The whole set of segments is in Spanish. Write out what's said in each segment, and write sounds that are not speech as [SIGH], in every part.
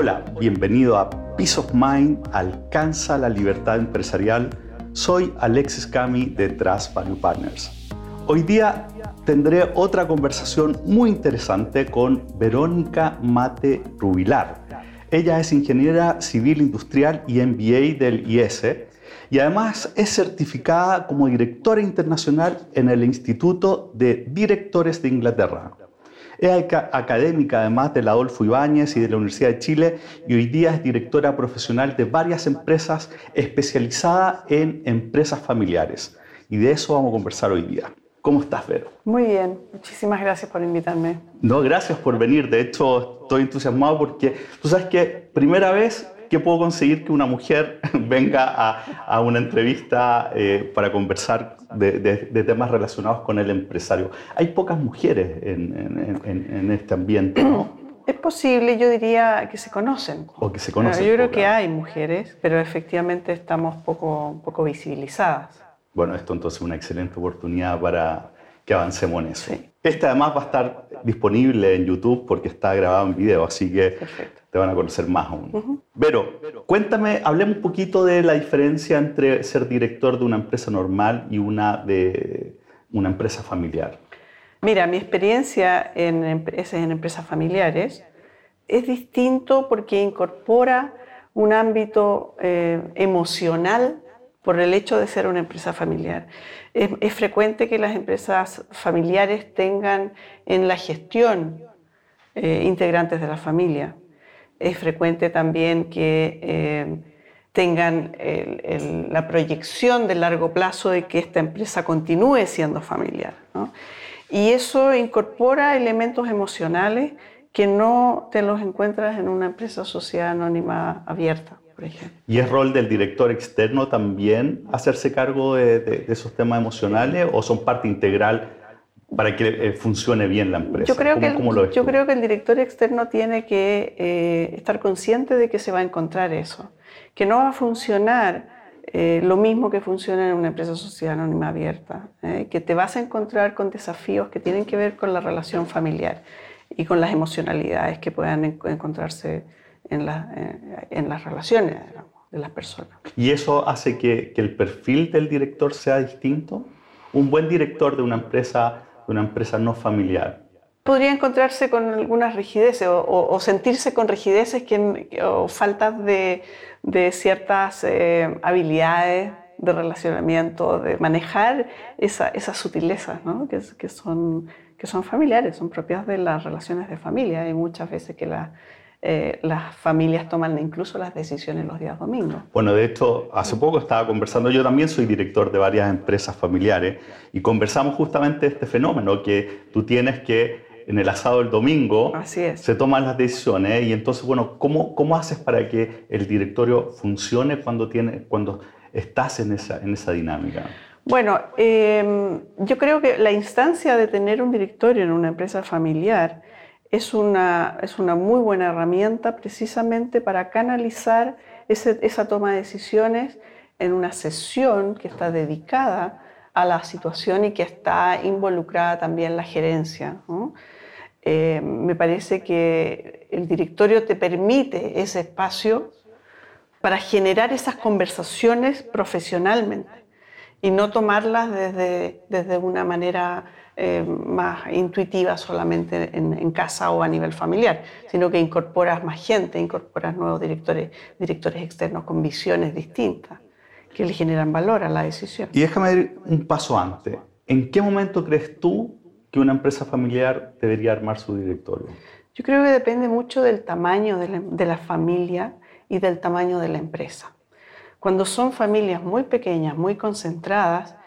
Hola, bienvenido a Peace of Mind, alcanza la libertad empresarial. Soy Alexis Cami de Trust Value Partners. Hoy día tendré otra conversación muy interesante con Verónica Mate Rubilar. Ella es ingeniera civil industrial y MBA del IS y además es certificada como directora internacional en el Instituto de Directores de Inglaterra. Es académica además de la Adolfo Ibáñez y de la Universidad de Chile y hoy día es directora profesional de varias empresas especializada en empresas familiares. Y de eso vamos a conversar hoy día. ¿Cómo estás, Vero? Muy bien, muchísimas gracias por invitarme. No, gracias por venir. De hecho, estoy entusiasmado porque tú sabes que primera vez que puedo conseguir que una mujer [LAUGHS] venga a, una entrevista eh, para conversar de, temas relacionados con el empresario. Hay pocas mujeres en, este ambiente, ¿no? Es posible, yo diría que se conocen. O que se conocen. Yo creo que hay mujeres, pero efectivamente estamos poco, poco visibilizadas. Bueno, esto entonces es una excelente oportunidad para que avancemos en eso. Este además va a estar disponible en YouTube porque está grabado en video, así que te van a conocer más aún. Pero, cuéntame, hablemos un poquito de la diferencia entre ser director de una empresa normal y una de una empresa familiar. Mira, mi experiencia en, en empresas familiares es distinto porque incorpora un ámbito eh, emocional por el hecho de ser una empresa familiar. Es, frecuente que las empresas familiares tengan en la gestión eh, integrantes de la familia. Es frecuente también que eh, tengan la proyección de largo plazo de que esta empresa continúe siendo familiar. Y eso incorpora elementos emocionales que no te los encuentras en una empresa social anónima abierta. ¿Y es rol del director externo también hacerse cargo de, esos temas emocionales o son parte integral para que eh, funcione bien la empresa? Yo creo, que, el, yo creo que el director externo tiene que eh, estar consciente de que se va a encontrar eso, que no va a funcionar eh, lo mismo que funciona en una empresa social anónima abierta, que te vas a encontrar con desafíos que tienen que ver con la relación familiar y con las emocionalidades que puedan encontrarse en, en las relaciones de las personas. ¿Y eso hace que, que, el perfil del director sea distinto? Un buen director de una empresa, de una empresa no familiar. Podría encontrarse con algunas rigideces o, sentirse con rigideces que, o faltas de, de ciertas eh, habilidades de relacionamiento, de manejar esa, esas sutilezas ¿no? que, que, son, que son familiares, son propias de las relaciones de familia. Hay muchas veces que la, eh, las familias toman incluso las decisiones los días domingos. Bueno, de hecho, hace poco estaba conversando, yo también soy director de varias empresas familiares y conversamos justamente este fenómeno, que tú tienes que en el asado del domingo se toman las decisiones y entonces, bueno, ¿cómo, ¿cómo haces para que el directorio funcione cuando, tiene, cuando estás en esa, en esa dinámica? Bueno, em, yo creo que la instancia de tener un directorio en una empresa familiar es una, es una muy buena herramienta precisamente para canalizar esa toma de decisiones en una sesión que está dedicada a la situación y que está involucrada también la gerencia. Eh, me parece que el directorio te permite ese espacio para generar esas conversaciones profesionalmente y no tomarlas desde, desde una manera eh, más intuitiva solamente en, casa o a nivel familiar, sino que incorporas más gente, incorporas nuevos directores, directores externos con visiones distintas que le generan valor a la decisión. Y déjame ir un paso antes. ¿En qué momento crees tú que una empresa familiar debería armar su directorio? Yo creo que depende mucho del tamaño de la, de la familia y del tamaño de la empresa. Cuando son familias muy pequeñas, muy concentradas,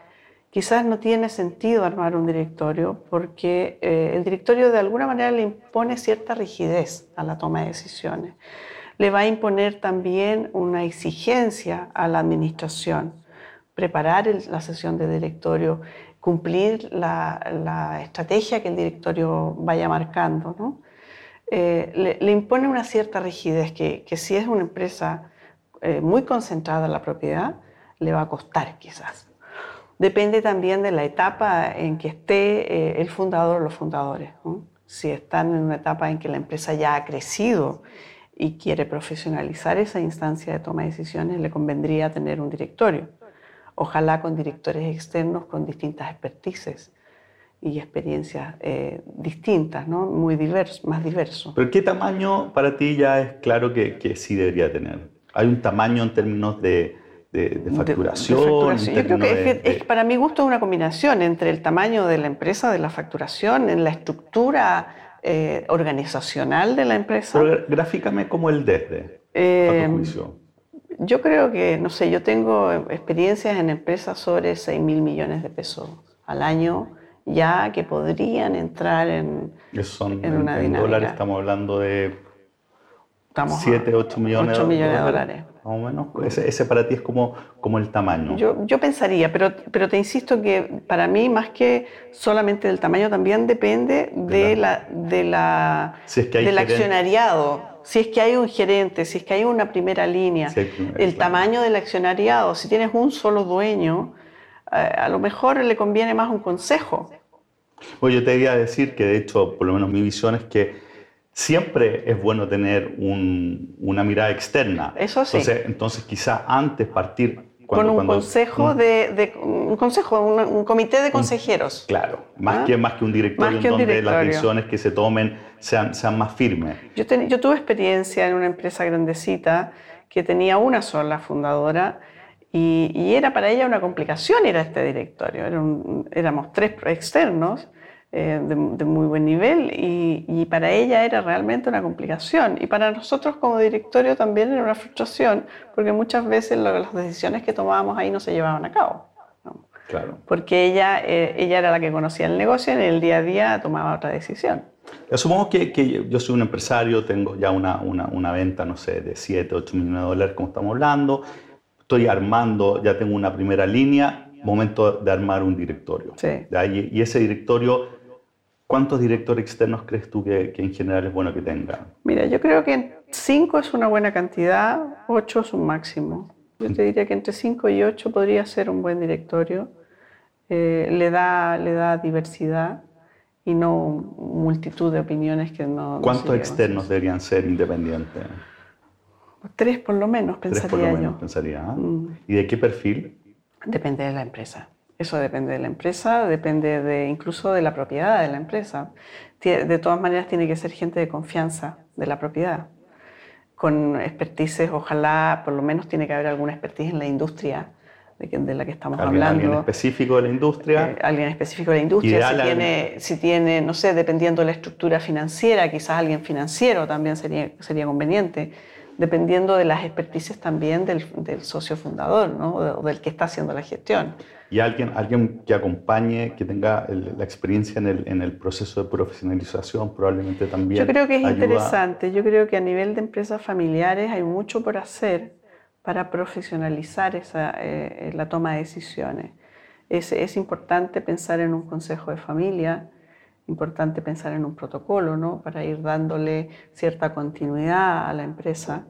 quizás no tiene sentido armar un directorio porque eh, el directorio de alguna manera le impone cierta rigidez a la toma de decisiones. Le va a imponer también una exigencia a la administración, preparar la sesión de directorio, cumplir la, estrategia que el directorio vaya marcando. Eh, le, impone una cierta rigidez que, si es una empresa eh, muy concentrada en la propiedad, le va a costar quizás. Depende también de la etapa en que esté eh, el fundador o los fundadores. Si están en una etapa en que la empresa ya ha crecido y quiere profesionalizar esa instancia de toma de decisiones, le convendría tener un directorio. Ojalá con directores externos con distintas expertices y experiencias eh, distintas, ¿no? muy diverso, más diversos. ¿Pero qué tamaño para ti ya es claro que, que sí debería tener? ¿Hay un tamaño en términos de, de, facturación? Yo creo que, es para mi gusto una combinación entre el tamaño de la empresa, de la facturación, en la estructura eh, organizacional de la empresa. Pero gráficame como el desde, eh, Yo creo que, no sé, yo tengo experiencias en empresas sobre 6 mil millones de pesos al año ya que podrían entrar en, son, en, una en dólares estamos hablando de 7, 8 millones, 8 millones de dólares. Más o menos. Ese, ese, para ti es como, como el tamaño. Yo, yo pensaría, pero, pero te insisto que para mí, más que solamente del tamaño, también depende de, la, de la, del accionariado. Si es que hay un gerente, si es que hay una primera línea, el tamaño del accionariado, si tienes un solo dueño, eh, a lo mejor le conviene más un consejo. Bueno, yo te iba a decir que de hecho, por lo menos mi visión es que siempre es bueno tener una mirada externa. Eso sí. Entonces, entonces quizá antes partir... Con un consejo, de, un consejo un, comité de consejeros. claro, más, ¿Ah? que, más que un directorio donde las decisiones que se tomen sean, sean más firmes. Yo, yo tuve experiencia en una empresa grandecita que tenía una sola fundadora y, era para ella una complicación ir a este directorio. éramos tres externos eh, de, muy buen nivel y, para ella era realmente una complicación. Y para nosotros como directorio también era una frustración porque muchas veces las decisiones que tomábamos ahí no se llevaban a cabo. Claro. Porque ella, eh, ella era la que conocía el negocio y en el día a día tomaba otra decisión. Asumamos que, que, yo soy un empresario, tengo ya una, una, una venta, no sé, de 7, 8 millones de dólares, como estamos hablando estoy armando, ya tengo una primera línea, momento de armar un directorio. Sí. y ese directorio, ¿cuántos directores externos crees tú que, en general es bueno que tenga? Mira, yo creo que 5 es una buena cantidad, 8 es un máximo. Yo te diría que entre 5 y 8 podría ser un buen directorio. Eh, le, da, le da diversidad y no multitud de opiniones que no... ¿Cuántos externos deberían ser independientes? Tres por lo menos, pensaría Tres por lo menos, pensaría. ¿ah? Mm. ¿Y de qué perfil? Depende de la empresa. Eso depende de la empresa, depende de, incluso de la propiedad de la empresa. De todas maneras, tiene que ser gente de confianza de la propiedad, con expertices, ojalá, por lo menos tiene que haber alguna expertise en la industria de, la que estamos hablando. ¿Alguien específico de la industria? Eh, alguien específico de la industria. Si tiene, si tiene, no sé, dependiendo de la estructura financiera, quizás alguien financiero también sería, sería conveniente dependiendo de las expertices también del, socio fundador ¿no? o del que está haciendo la gestión. Y alguien, alguien que acompañe, que tenga la experiencia en el, en el, proceso de profesionalización, probablemente también. Yo creo que es interesante. Yo creo que a nivel de empresas familiares hay mucho por hacer para profesionalizar esa, eh, la toma de decisiones. Es, es importante pensar en un consejo de familia importante pensar en un protocolo, ¿no? Para ir dándole cierta continuidad a la empresa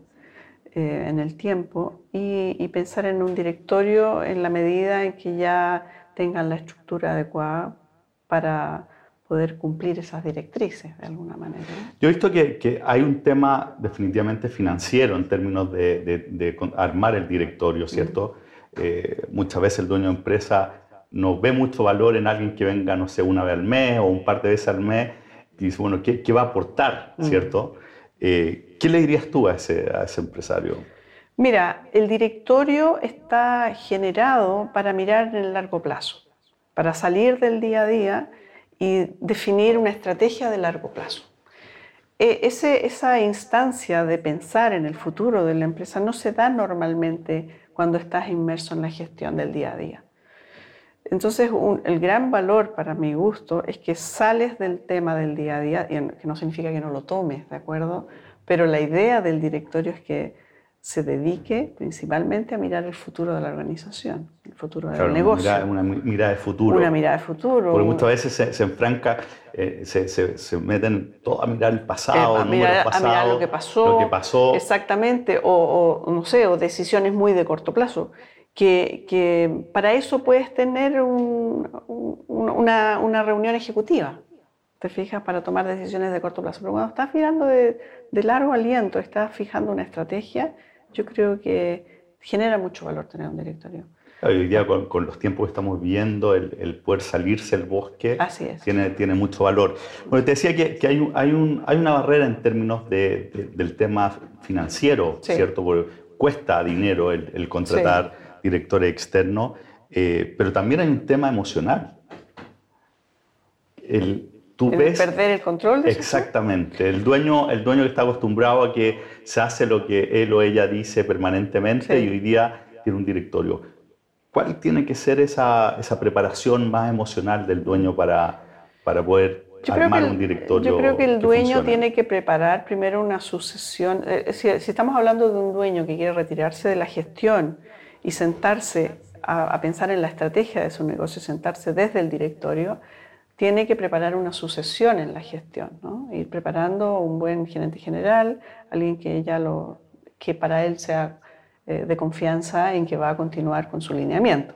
eh, en el tiempo y, pensar en un directorio en la medida en que ya tengan la estructura adecuada para poder cumplir esas directrices de alguna manera. Yo he visto que, que hay un tema definitivamente financiero en términos de, de, armar el directorio, ¿cierto? Eh, muchas veces el dueño de empresa no ve mucho valor en alguien que venga, no sé, una vez al mes o un par de veces al mes y dice, bueno, ¿qué, qué va a aportar, mm. cierto? Eh, ¿Qué le dirías tú a ese, empresario? Mira, el directorio está generado para mirar en el largo plazo, para salir del día a día y definir una estrategia de largo plazo. E, esa instancia de pensar en el futuro de la empresa no se da normalmente cuando estás inmerso en la gestión del día a día. Entonces, el gran valor para mi gusto es que sales del tema del día a día, que no significa que no lo tomes, ¿de acuerdo? Pero la idea del directorio es que se dedique principalmente a mirar el futuro de la organización, el futuro del negocio. Una, mirada de futuro. Una mirada de futuro. Porque muchas veces se, se enfranca, eh, se, se, meten todo a mirar el pasado, eh, a, mirar, a mirar lo que pasó. Lo que pasó. Exactamente, o, o, no sé, o decisiones muy de corto plazo que, para eso puedes tener una, reunión ejecutiva. te fijas, para tomar decisiones de corto plazo. Pero cuando estás mirando de, largo aliento, estás fijando una estrategia, yo creo que genera mucho valor tener un directorio. Hoy día con, los tiempos que estamos viendo, el, poder salirse del bosque Tiene, tiene mucho valor. Bueno, te decía que, hay, hay, un, hay, una barrera en términos del tema financiero, ¿cierto? Porque cuesta dinero el, contratar directores externos, eh, pero también hay un tema emocional. El, tú ves, perder el control. De exactamente. El dueño, el dueño que está acostumbrado a que se hace lo que él o ella dice permanentemente y hoy día tiene un directorio. ¿Cuál tiene que ser esa, esa preparación más emocional del dueño para, para poder armar un directorio? Yo creo que el dueño tiene que preparar primero una sucesión. Eh, si, si, estamos hablando de un dueño que quiere retirarse de la gestión y sentarse a, pensar en la estrategia de su negocio, sentarse desde el directorio, tiene que preparar una sucesión en la gestión, ¿no? ir preparando un buen gerente general, alguien que ya lo, que para él sea eh, de confianza en que va a continuar con su lineamiento.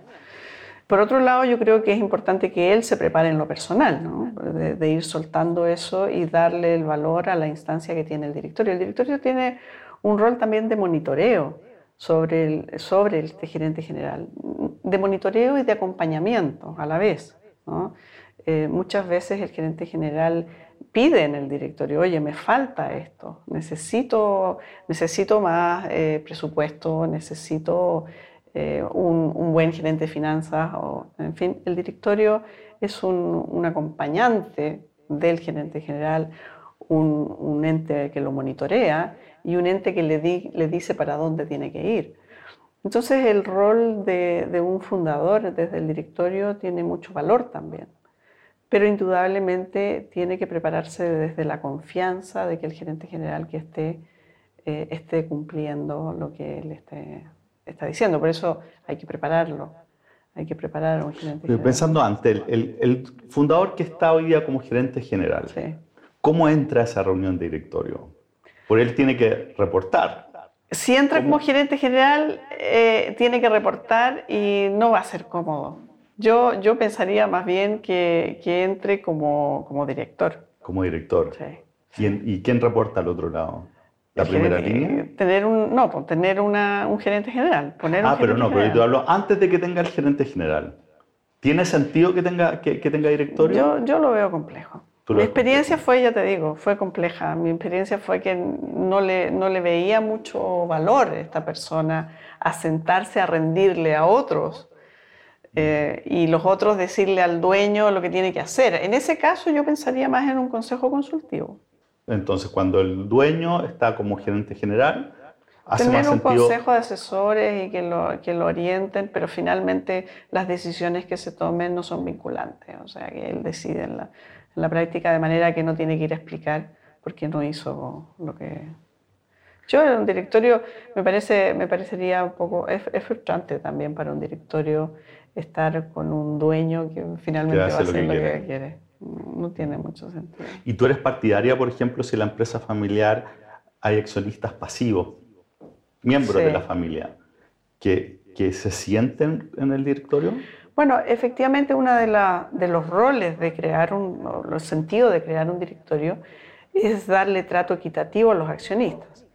Por otro lado, yo creo que es importante que él se prepare en lo personal, de, ir soltando eso y darle el valor a la instancia que tiene el directorio. El directorio tiene un rol también de monitoreo sobre el, sobre gerente general, de monitoreo y de acompañamiento a la vez. Eh, muchas veces el gerente general pide en el directorio, oye, me falta esto, necesito, necesito más eh, presupuesto, necesito eh, un, buen gerente de finanzas, o, en fin, el directorio es un, acompañante del gerente general, un, ente que lo monitorea y un ente que le, le dice para dónde tiene que ir. Entonces el rol de, de un fundador desde el directorio tiene mucho valor también pero indudablemente tiene que prepararse desde la confianza de que el gerente general que esté, eh, esté cumpliendo lo que él esté, está diciendo. Por eso hay que prepararlo. Hay que preparar a un gerente general. Pensando antes, el, el, fundador que está hoy día como gerente general, ¿cómo entra a esa reunión de directorio? Por él tiene que reportar. Si entra como gerente general, eh, tiene que reportar y no va a ser cómodo yo, yo pensaría más bien que, que entre como, como, director. Como director. Sí. ¿Y, quién reporta al otro lado? ¿La primera línea? Tener un, no, pues, tener una, un gerente general. Poner ah, pero no, pero yo hablo antes de que tenga el gerente general. ¿Tiene sentido que tenga, que, que tenga directorio? Yo, yo lo veo complejo. Mi experiencia fue, ya te digo, fue compleja. Mi experiencia fue que no le, no le veía mucho valor a esta persona a sentarse a rendirle a otros eh, y los otros decirle al dueño lo que tiene que hacer. En ese caso yo pensaría más en un consejo consultivo. Entonces, cuando el dueño está como gerente general, hace Tener un consejo de asesores y que lo, que lo orienten, pero finalmente las decisiones que se tomen no son vinculantes. O sea, que él decide en la, en la práctica de manera que no tiene que ir a explicar por qué no hizo lo que... Yo en un directorio me, parece, me parecería un poco... Es, es frustrante también para un directorio estar con un dueño que finalmente va a hacer lo que, quiere. No tiene mucho sentido. ¿Y tú eres partidaria, por ejemplo, si en la empresa familiar hay accionistas pasivos, miembros de la familia, que, que, se sienten en el directorio? Bueno, efectivamente uno de, de los roles de crear un, los sentidos de crear un directorio es darle trato equitativo a los accionistas,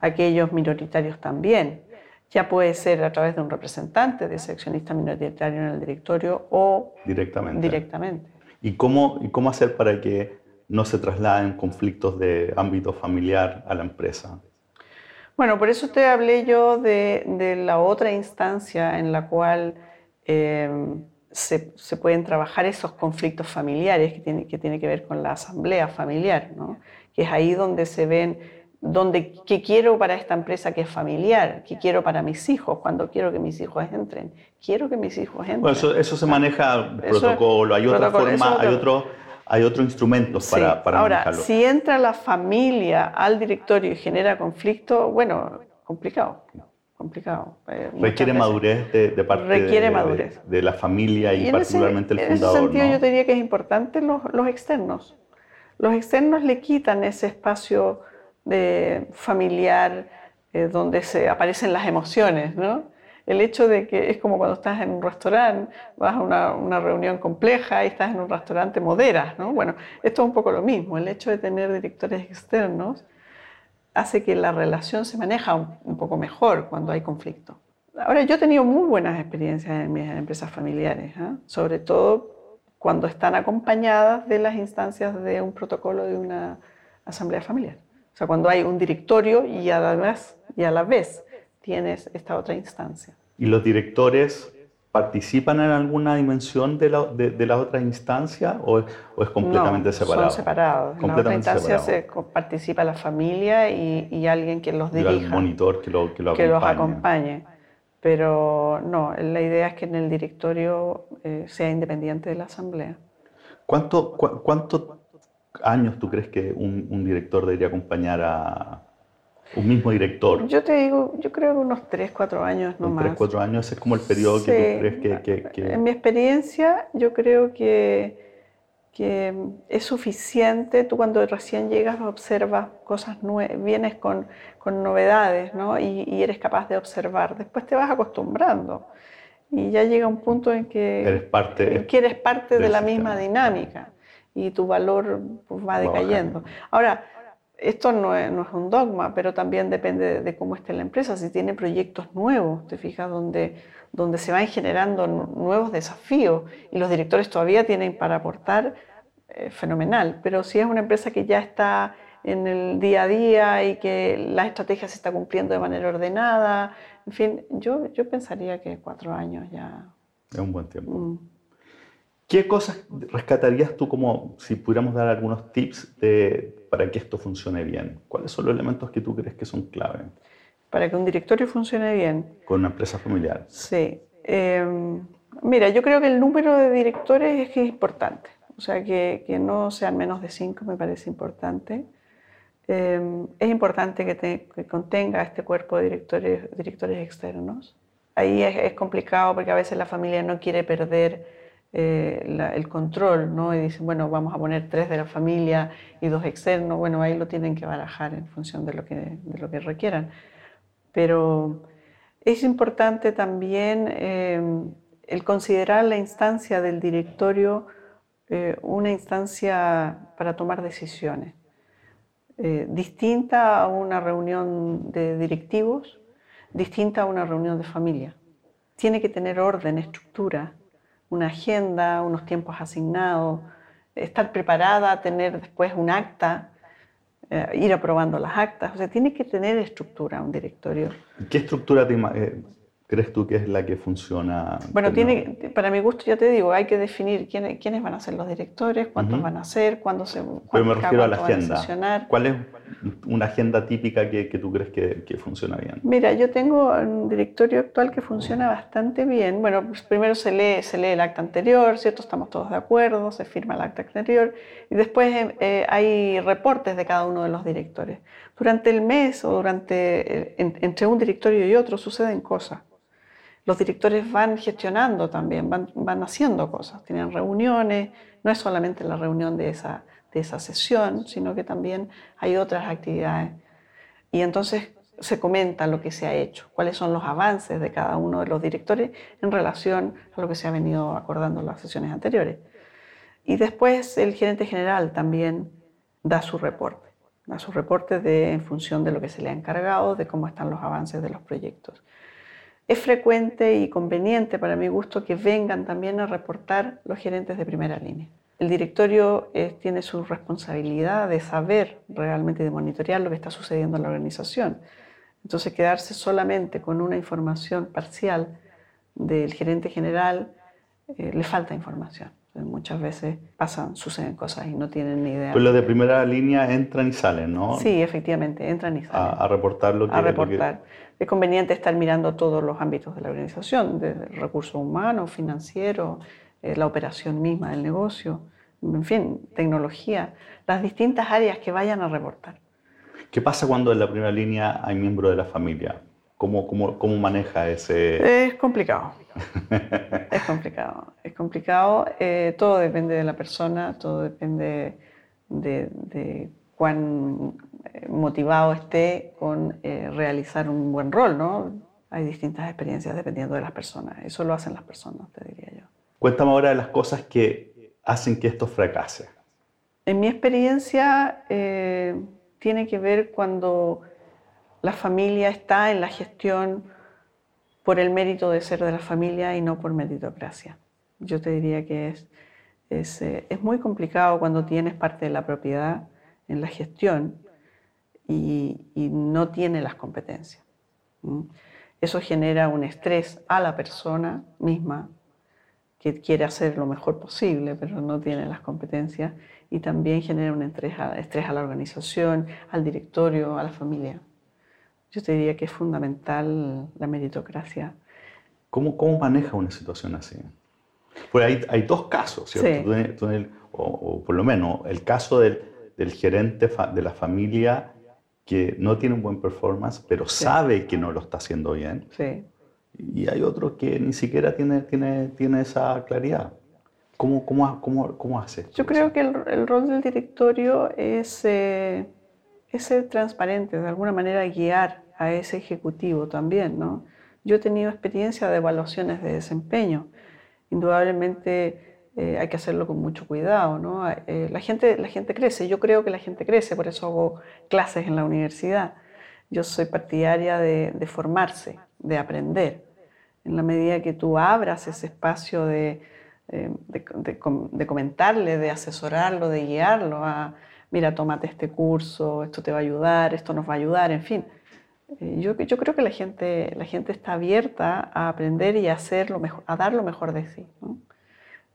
aquellos minoritarios también ya puede ser a través de un representante de ese accionista minoritario en el directorio o directamente. directamente. ¿Y cómo, ¿Y cómo hacer para que no se trasladen conflictos de ámbito familiar a la empresa? Bueno, por eso te hablé yo de, de la otra instancia en la cual eh, se, se, pueden trabajar esos conflictos familiares que tiene, que tiene que ver con la asamblea familiar, ¿no? que es ahí donde se ven donde qué quiero para esta empresa que es familiar, qué quiero para mis hijos, cuando quiero que mis hijos entren. Quiero que mis hijos entren. Bueno, eso, se maneja protocolo, hay otra forma, hay otro hay otros instrumentos para, para Ahora, si entra la familia al directorio y genera conflicto, bueno, complicado. Complicado. Eh, requiere madurez de, parte requiere de, madurez. De, la familia y, particularmente el fundador. En ese sentido, yo diría que es importante los, los externos. Los externos le quitan ese espacio de familiar eh, donde se aparecen las emociones, ¿no? el hecho de que es como cuando estás en un restaurante, vas a una, una reunión compleja y estás en un restaurante, moderas, ¿no? Bueno, esto es un poco lo mismo, el hecho de tener directores externos hace que la relación se maneja un, poco mejor cuando hay conflicto. Ahora, yo he tenido muy buenas experiencias en mis empresas familiares, ¿eh? sobre todo cuando están acompañadas de las instancias de un protocolo de una asamblea familiar. O sea, cuando hay un directorio y además y a la vez tienes esta otra instancia. ¿Y los directores participan en alguna dimensión de la, de, la otra instancia o, o es completamente no, separado? Son separados. en la otra instancia se participa la familia y, y alguien que los dirija. el monitor que, lo, que, lo que los acompañe. Pero no, la idea es que en el directorio eh, sea independiente de la asamblea. ¿Cuánto, ¿Cuánto años tú crees que un, director debería acompañar a un mismo director? Yo te digo, yo creo que unos 3, 4 años no más. 3, 4 años es como el periodo que tú crees que, que, En mi experiencia, yo creo que, que es suficiente. Tú cuando recién llegas observas cosas nuevas, vienes con, con novedades ¿no? y, y, eres capaz de observar. Después te vas acostumbrando. Y ya llega un punto en que eres parte, que eres parte de, la misma dinámica y tu valor pues, va decayendo. Ahora, esto no es, no es, un dogma, pero también depende de, cómo esté la empresa. Si tiene proyectos nuevos, te fijas, donde, donde se van generando nuevos desafíos y los directores todavía tienen para aportar, eh, fenomenal. Pero si es una empresa que ya está en el día a día y que la estrategia se está cumpliendo de manera ordenada, en fin, yo, yo pensaría que cuatro años ya... Es un buen tiempo. Mm. ¿Qué cosas rescatarías tú como si pudiéramos dar algunos tips de, para que esto funcione bien? ¿Cuáles son los elementos que tú crees que son clave? Para que un directorio funcione bien. Con una empresa familiar. Sí. Em, mira, yo creo que el número de directores es que es importante. O sea, que, que no sean menos de cinco me parece importante. Em, es importante que, que, contenga este cuerpo de directores, directores externos. Ahí es, es complicado porque a veces la familia no quiere perder eh, el control, ¿no? Y dicen, bueno, vamos a poner tres de la familia y dos externos, bueno, ahí lo tienen que barajar en función de lo que, de lo que requieran. Pero es importante también eh, el considerar la instancia del directorio eh, una instancia para tomar decisiones, distinta a una reunión de directivos, distinta a una reunión de familia. Tiene que tener orden, estructura, una agenda, unos tiempos asignados, estar preparada, tener después un acta, eh, ir aprobando las actas. O sea, tiene que tener estructura un directorio. ¿Qué estructura te, eh, crees tú que es la que funciona? Bueno, tiene, para mi gusto, ya te digo, hay que definir quiénes, quiénes van a ser los directores, cuántos van a ser, cuándo se Pero me refiero a la agenda. ¿Cuál es una agenda típica que, que tú crees que, que, funciona bien? Mira, yo tengo un directorio actual que funciona bastante bien. Bueno, pues primero se lee, se lee el acta anterior, ¿cierto? Estamos todos de acuerdo, se firma el acta anterior y después eh, eh, hay reportes de cada uno de los directores. Durante el mes o durante, eh, entre un directorio y otro suceden cosas los directores van gestionando también, van, van haciendo cosas, tienen reuniones, no es solamente la reunión de esa, de esa sesión, sino que también hay otras actividades. Y entonces se comenta lo que se ha hecho, cuáles son los avances de cada uno de los directores en relación a lo que se ha venido acordando en las sesiones anteriores. Y después el gerente general también da su reporte, da su reporte de, en función de lo que se le ha encargado, de cómo están los avances de los proyectos. Es frecuente y conveniente para mi gusto que vengan también a reportar los gerentes de primera línea. El directorio eh, tiene su responsabilidad de saber realmente, de monitorear lo que está sucediendo en la organización. Entonces, quedarse solamente con una información parcial del gerente general, eh, le falta información. Muchas veces pasan, suceden cosas y no tienen ni idea. Pues los de primera línea entran y salen, ¿no? Sí, efectivamente, entran y salen. A, reportar lo que... A reportar. Es conveniente estar mirando todos los ámbitos de la organización, desde recursos humanos, financiero, eh, la operación misma del negocio, en fin, tecnología, las distintas áreas que vayan a reportar. ¿Qué pasa cuando en la primera línea hay miembro de la familia? ¿Cómo, cómo, cómo maneja ese...? Es complicado. [LAUGHS] es complicado. Es complicado. Eh, todo depende de la persona, todo depende de, de cuán eh, motivado esté con eh, realizar un buen rol, ¿no? hay distintas experiencias dependiendo de las personas. Eso lo hacen las personas, te diría yo. Cuéntame ahora de las cosas que hacen que esto fracase. En mi experiencia eh, tiene que ver cuando la familia está en la gestión por el mérito de ser de la familia y no por meritocracia. Yo te diría que es, es, eh, muy complicado cuando tienes parte de la propiedad en la gestión y, y no tiene las competencias. Eso genera un estrés a la persona misma que quiere hacer lo mejor posible, pero no tiene las competencias, y también genera un estrés a, estrés a la organización, al directorio, a la familia. Yo te diría que es fundamental la meritocracia. ¿Cómo, cómo maneja una situación así? Pues hay, hay dos casos, ¿cierto? o, por lo menos el caso del, del gerente de la familia que no tiene un buen performance, pero sabe que no lo está haciendo bien. Sí. Y hay otro que ni siquiera tiene, tiene, tiene esa claridad. ¿Cómo, cómo, cómo, cómo hace? Yo creo que el, el, rol del directorio es, eh, es ser transparente, de alguna manera guiar a ese ejecutivo también. ¿no? Yo he tenido experiencia de evaluaciones de desempeño. Indudablemente eh, hay que hacerlo con mucho cuidado. ¿no? Eh, la, gente, la gente crece, yo creo que la gente crece, por eso hago clases en la universidad. Yo soy partidaria de, de formarse, de aprender. En la medida que tú abras ese espacio de, eh, de, comentarle, de asesorarlo, de guiarlo a, mira, tómate este curso, esto te va a ayudar, esto nos va a ayudar, en fin. Yo, yo creo que la gente, la gente está abierta a aprender y a, hacer a dar lo mejor de sí.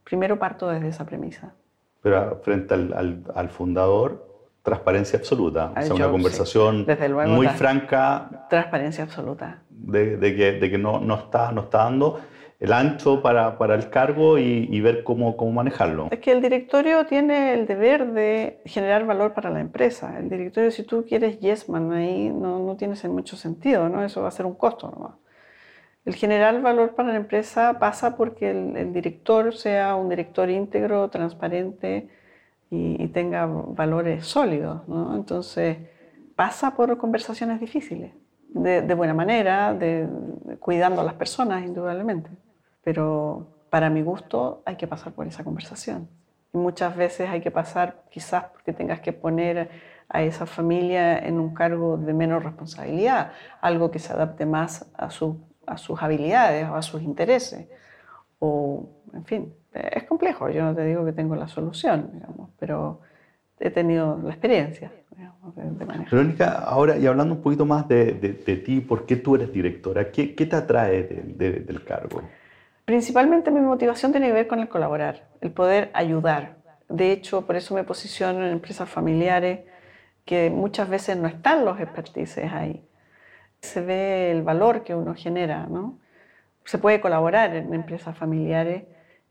Primero parto desde esa premisa. Pero frente al, al, fundador, transparencia absoluta. o sea, una conversación muy franca. Transparencia absoluta. De, de, que, de que no, no, está, no está dando el ancho para, para el cargo y, y, ver cómo, cómo manejarlo. Es que el directorio tiene el deber de generar valor para la empresa. El directorio, si tú quieres yesman ahí, no, no tienes mucho sentido, ¿no? Eso va a ser un costo nomás. El generar valor para la empresa pasa porque el, el director sea un director íntegro, transparente y, tenga valores sólidos. Entonces, pasa por conversaciones difíciles, de, buena manera, de, cuidando a las personas, indudablemente. Pero para mi gusto hay que pasar por esa conversación. Y muchas veces hay que pasar quizás porque tengas que poner a esa familia en un cargo de menos responsabilidad, algo que se adapte más a sus habilidades o a sus intereses. O, en fin, es complejo. Yo no te digo que tengo la solución, digamos, pero he tenido la experiencia digamos, de, de manejar. Verónica, ahora y hablando un poquito más de, de, ti, ¿por qué tú eres directora? ¿Qué, qué te atrae de, del cargo? Principalmente mi motivación tiene que ver con el colaborar, el poder ayudar. De hecho, por eso me posiciono en empresas familiares que muchas veces no están los expertices ahí se ve el valor que uno genera, ¿no? Se puede colaborar en empresas familiares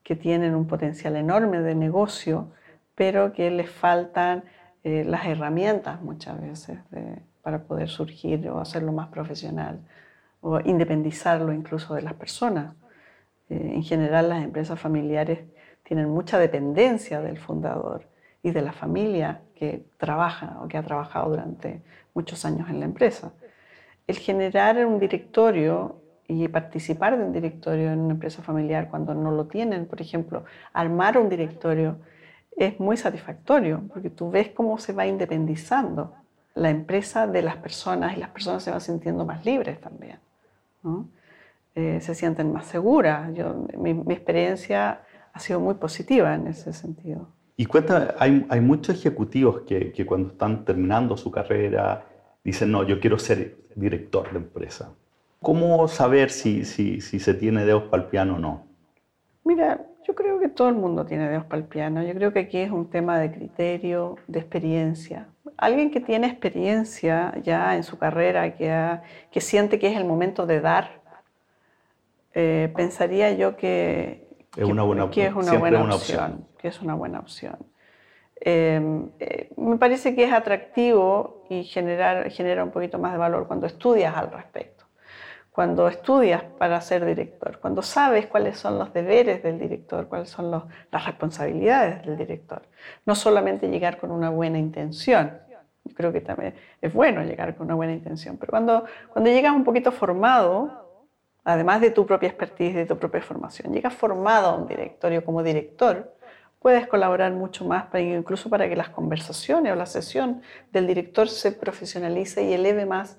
que tienen un potencial enorme de negocio, pero que les faltan eh, las herramientas muchas veces para poder surgir o hacerlo más profesional o independizarlo incluso de las personas. Eh, en general las empresas familiares tienen mucha dependencia del fundador y de la familia que trabaja o que ha trabajado durante muchos años en la empresa el generar un directorio y participar de un directorio en una empresa familiar cuando no lo tienen, por ejemplo, armar un directorio es muy satisfactorio porque tú ves cómo se va independizando la empresa de las personas y las personas se van sintiendo más libres también. Eh, se sienten más seguras. Yo, mi, experiencia ha sido muy positiva en ese sentido. Y cuenta, hay, hay muchos ejecutivos que cuando están terminando su carrera dicen, no, yo quiero ser director de empresa. ¿Cómo saber si, si, si se tiene dedos para el piano o no? Mira, yo creo que todo el mundo tiene dedos para el piano. Yo creo que aquí es un tema de criterio, de experiencia. Alguien que tiene experiencia ya en su carrera, que, ha, que siente que es el momento de dar, eh, pensaría yo que, es una buena, que es una buena una opción, opción, Que es una buena opción. Eh, eh, me parece que es atractivo y generar, genera un poquito más de valor cuando estudias al respecto, cuando estudias para ser director, cuando sabes cuáles son los deberes del director, cuáles son los, las responsabilidades del director. No solamente llegar con una buena intención, yo creo que también es bueno llegar con una buena intención, pero cuando, cuando llegas un poquito formado, además de tu propia expertise, de tu propia formación, llegas formado a un directorio como director, puedes colaborar mucho más, incluso para que las conversaciones o la sesión del director se profesionalice y eleve más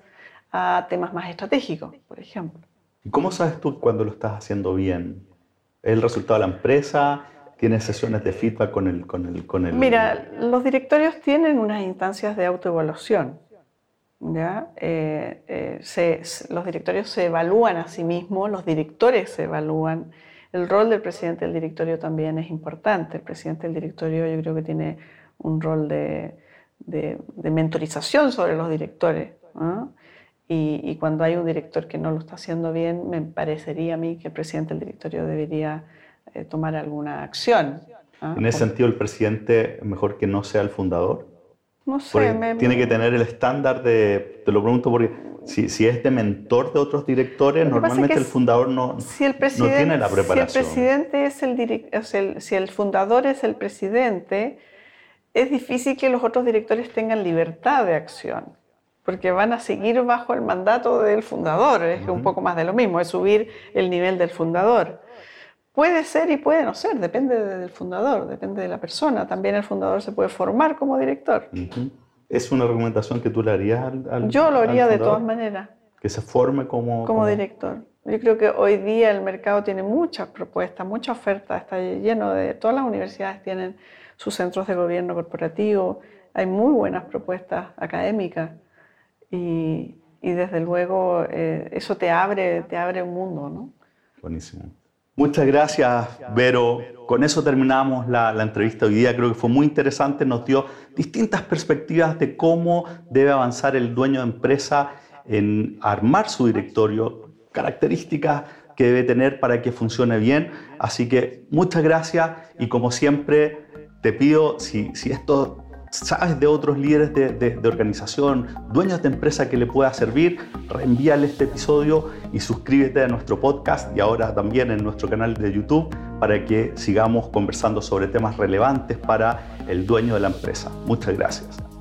a temas más estratégicos, por ejemplo. ¿Y cómo sabes tú cuando lo estás haciendo bien? ¿Es el resultado de la empresa? ¿Tienes sesiones de feedback con el, con el, con el... Mira, los directorios tienen unas instancias de autoevaluación. ¿ya? Eh, eh, los directorios se evalúan a sí mismos, los directores se evalúan. El rol del presidente del directorio también es importante. El presidente del directorio yo creo que tiene un rol de, de, mentorización sobre los directores. Y, cuando hay un director que no lo está haciendo bien, me parecería a mí que el presidente del directorio debería eh, tomar alguna acción. En ese sentido, el presidente mejor que no sea el fundador. No sé. tiene que tener el estándar de, te lo pregunto porque si, si es de mentor de otros directores, normalmente el fundador no, si el no tiene la preparación. Si el presidente es el, si el fundador es el presidente, es difícil que los otros directores tengan libertad de acción porque van a seguir bajo el mandato del fundador, es un poco más de lo mismo, es subir el nivel del fundador. Puede ser y puede no ser, depende del fundador, depende de la persona. También el fundador se puede formar como director. ¿Es una recomendación que tú le harías al, Yo lo haría de todas maneras. Que se forme como, como... director. Yo creo que hoy día el mercado tiene muchas propuestas, mucha oferta, está lleno de... Todas las universidades tienen sus centros de gobierno corporativo, hay muy buenas propuestas académicas y, desde luego eh, eso te abre, te abre un mundo, ¿no? Buenísimo. Muchas gracias, Vero. Con eso terminamos la, la, entrevista hoy día. Creo que fue muy interesante. Nos dio distintas perspectivas de cómo debe avanzar el dueño de empresa en armar su directorio, características que debe tener para que funcione bien. Así que muchas gracias y como siempre te pido, si, si esto sabes de otros líderes de, organización, dueños de empresa que le pueda servir, reenvíale este episodio y suscríbete a nuestro podcast y ahora también en nuestro canal de YouTube para que sigamos conversando sobre temas relevantes para el dueño de la empresa. Muchas gracias.